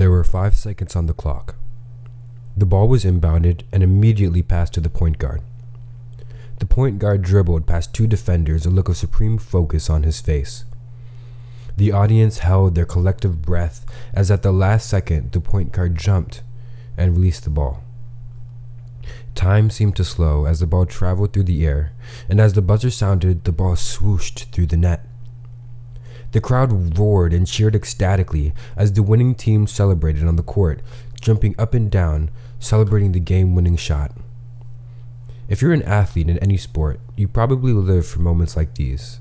There were five seconds on the clock. The ball was inbounded and immediately passed to the point guard. The point guard dribbled past two defenders, a look of supreme focus on his face. The audience held their collective breath as at the last second the point guard jumped and released the ball. Time seemed to slow as the ball traveled through the air, and as the buzzer sounded, the ball swooshed through the net. The crowd roared and cheered ecstatically as the winning team celebrated on the court, jumping up and down, celebrating the game winning shot. If you're an athlete in any sport, you probably live for moments like these.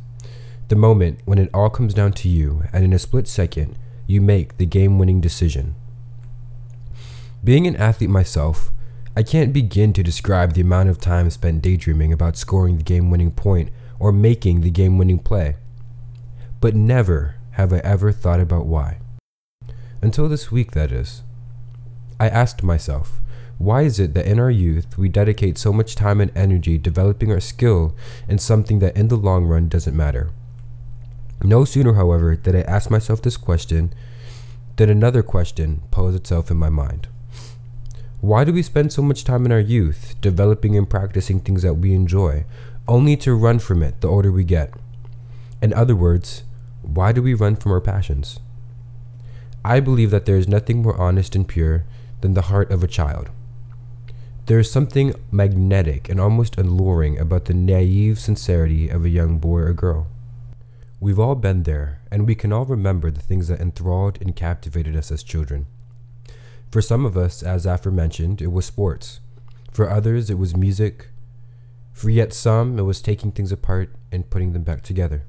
The moment when it all comes down to you, and in a split second, you make the game winning decision. Being an athlete myself, I can't begin to describe the amount of time spent daydreaming about scoring the game winning point or making the game winning play. But never have I ever thought about why. Until this week, that is. I asked myself, why is it that in our youth we dedicate so much time and energy developing our skill in something that in the long run doesn't matter? No sooner, however, did I ask myself this question than another question posed itself in my mind. Why do we spend so much time in our youth developing and practicing things that we enjoy, only to run from it the older we get? In other words, why do we run from our passions? I believe that there is nothing more honest and pure than the heart of a child. There is something magnetic and almost alluring about the naive sincerity of a young boy or girl. We've all been there, and we can all remember the things that enthralled and captivated us as children. For some of us, as aforementioned, it was sports. For others, it was music. For yet some, it was taking things apart and putting them back together.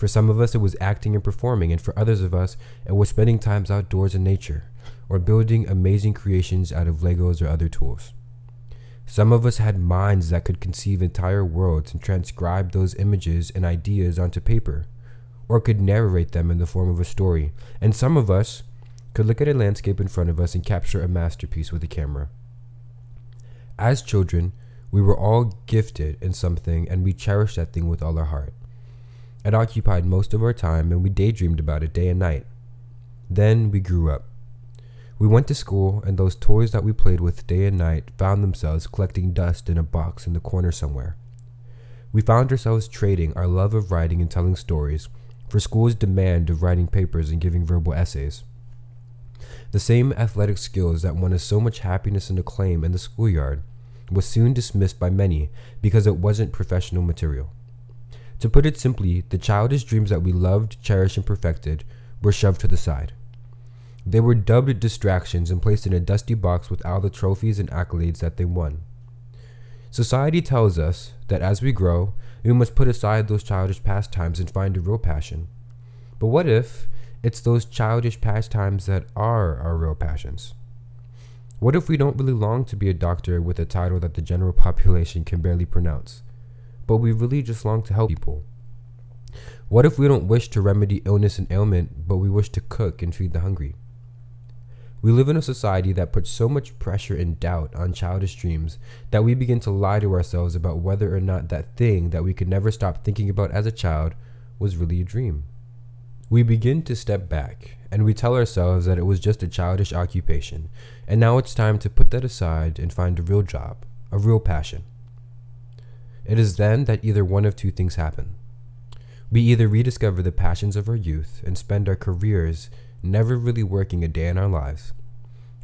For some of us, it was acting and performing, and for others of us, it was spending times outdoors in nature or building amazing creations out of Legos or other tools. Some of us had minds that could conceive entire worlds and transcribe those images and ideas onto paper, or could narrate them in the form of a story, and some of us could look at a landscape in front of us and capture a masterpiece with a camera. As children, we were all gifted in something and we cherished that thing with all our heart. It occupied most of our time and we daydreamed about it day and night. Then we grew up. We went to school and those toys that we played with day and night found themselves collecting dust in a box in the corner somewhere. We found ourselves trading our love of writing and telling stories for school's demand of writing papers and giving verbal essays. The same athletic skills that won us so much happiness and acclaim in the schoolyard was soon dismissed by many because it wasn't professional material. To put it simply, the childish dreams that we loved, cherished, and perfected were shoved to the side. They were dubbed distractions and placed in a dusty box with all the trophies and accolades that they won. Society tells us that as we grow, we must put aside those childish pastimes and find a real passion. But what if, it's those childish pastimes that are our real passions. What if we don't really long to be a doctor with a title that the general population can barely pronounce, but we really just long to help people? What if we don't wish to remedy illness and ailment, but we wish to cook and feed the hungry? We live in a society that puts so much pressure and doubt on childish dreams that we begin to lie to ourselves about whether or not that thing that we could never stop thinking about as a child was really a dream. We begin to step back and we tell ourselves that it was just a childish occupation, and now it's time to put that aside and find a real job, a real passion. It is then that either one of two things happen. We either rediscover the passions of our youth and spend our careers never really working a day in our lives,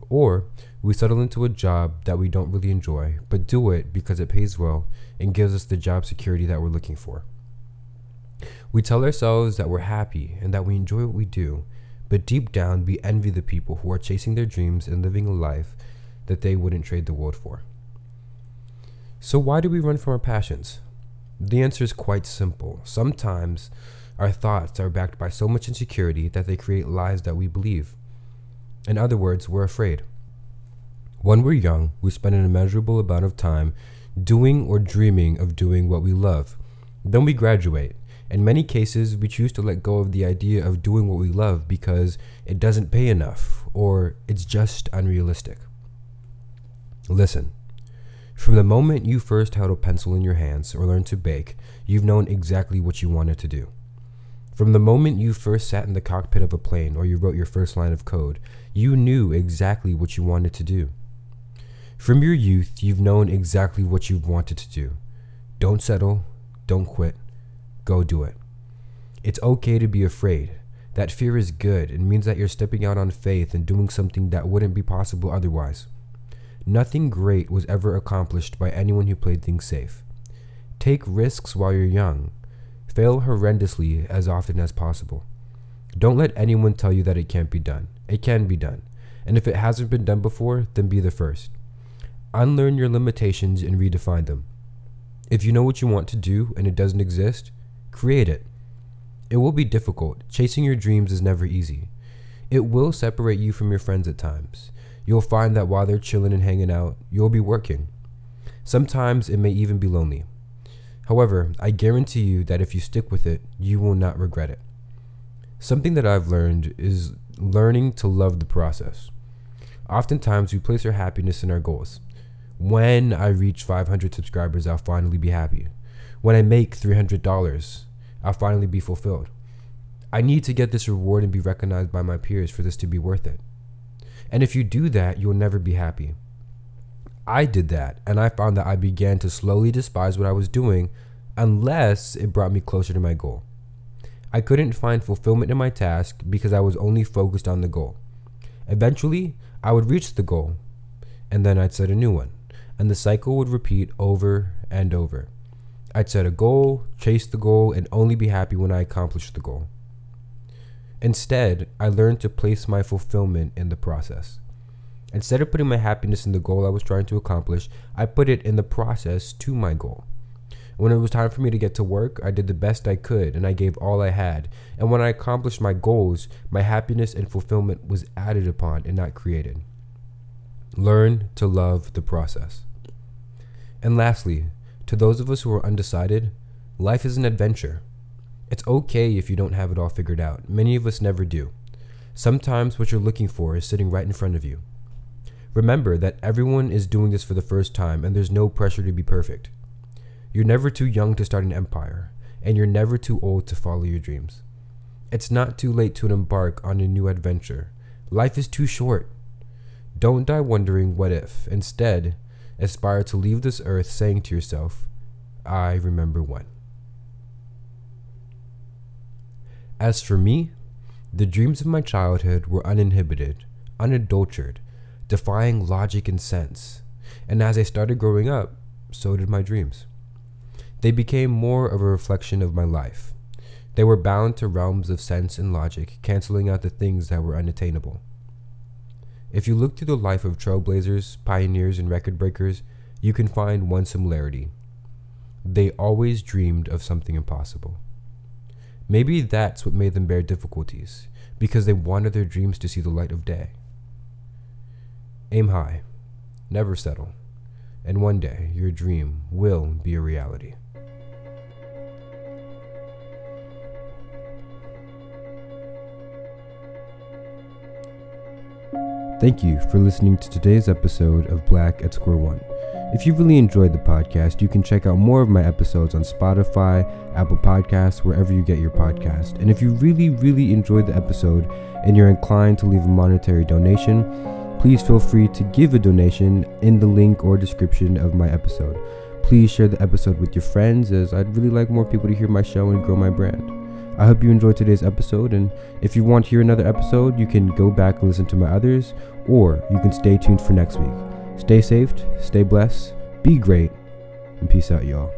or we settle into a job that we don't really enjoy, but do it because it pays well and gives us the job security that we're looking for. We tell ourselves that we're happy and that we enjoy what we do, but deep down we envy the people who are chasing their dreams and living a life that they wouldn't trade the world for. So, why do we run from our passions? The answer is quite simple. Sometimes our thoughts are backed by so much insecurity that they create lies that we believe. In other words, we're afraid. When we're young, we spend an immeasurable amount of time doing or dreaming of doing what we love. Then we graduate in many cases, we choose to let go of the idea of doing what we love because it doesn't pay enough or it's just unrealistic. Listen, from the moment you first held a pencil in your hands or learned to bake, you've known exactly what you wanted to do. From the moment you first sat in the cockpit of a plane or you wrote your first line of code, you knew exactly what you wanted to do. From your youth, you've known exactly what you've wanted to do. Don't settle, don't quit, go do it. It's okay to be afraid. That fear is good. It means that you're stepping out on faith and doing something that wouldn't be possible otherwise. Nothing great was ever accomplished by anyone who played things safe. Take risks while you're young. Fail horrendously as often as possible. Don't let anyone tell you that it can't be done. It can be done. And if it hasn't been done before, then be the first. Unlearn your limitations and redefine them. If you know what you want to do and it doesn't exist, create it. It will be difficult. Chasing your dreams is never easy. It will separate you from your friends at times. You'll find that while they're chilling and hanging out, you'll be working. Sometimes it may even be lonely. However, I guarantee you that if you stick with it, you will not regret it. Something that I've learned is learning to love the process. Oftentimes, we place our happiness in our goals. When I reach 500 subscribers, I'll finally be happy. When I make $300, I'll finally be fulfilled. I need to get this reward and be recognized by my peers for this to be worth it. And if you do that, you'll never be happy. I did that, and I found that I began to slowly despise what I was doing unless it brought me closer to my goal. I couldn't find fulfillment in my task because I was only focused on the goal. Eventually, I would reach the goal, and then I'd set a new one, and the cycle would repeat over and over. I'd set a goal, chase the goal, and only be happy when I accomplished the goal. Instead, I learned to place my fulfillment in the process. Instead of putting my happiness in the goal I was trying to accomplish, I put it in the process to my goal. When it was time for me to get to work, I did the best I could and I gave all I had. And when I accomplished my goals, my happiness and fulfillment was added upon and not created. Learn to love the process. And lastly, to those of us who are undecided, life is an adventure. It's okay if you don't have it all figured out. Many of us never do. Sometimes what you're looking for is sitting right in front of you. Remember that everyone is doing this for the first time and there's no pressure to be perfect. You're never too young to start an empire, and you're never too old to follow your dreams. It's not too late to embark on a new adventure. Life is too short. Don't die wondering what if. Instead, aspire to leave this earth saying to yourself, I remember when. As for me, the dreams of my childhood were uninhibited, unadulterated, defying logic and sense. And as I started growing up, so did my dreams. They became more of a reflection of my life. They were bound to realms of sense and logic, canceling out the things that were unattainable. If you look through the life of trailblazers, pioneers, and record breakers, you can find one similarity. They always dreamed of something impossible. Maybe that's what made them bear difficulties, because they wanted their dreams to see the light of day. Aim high, never settle, and one day your dream will be a reality. Thank you for listening to today's episode of Black at Square One. If you've really enjoyed the podcast, you can check out more of my episodes on Spotify, Apple Podcasts, wherever you get your podcast. And if you really, really enjoyed the episode and you're inclined to leave a monetary donation, please feel free to give a donation in the link or description of my episode. Please share the episode with your friends as I'd really like more people to hear my show and grow my brand. I hope you enjoyed today's episode, and if you want to hear another episode, you can go back and listen to my others, or you can stay tuned for next week. Stay safe, stay blessed, be great, and peace out, y'all.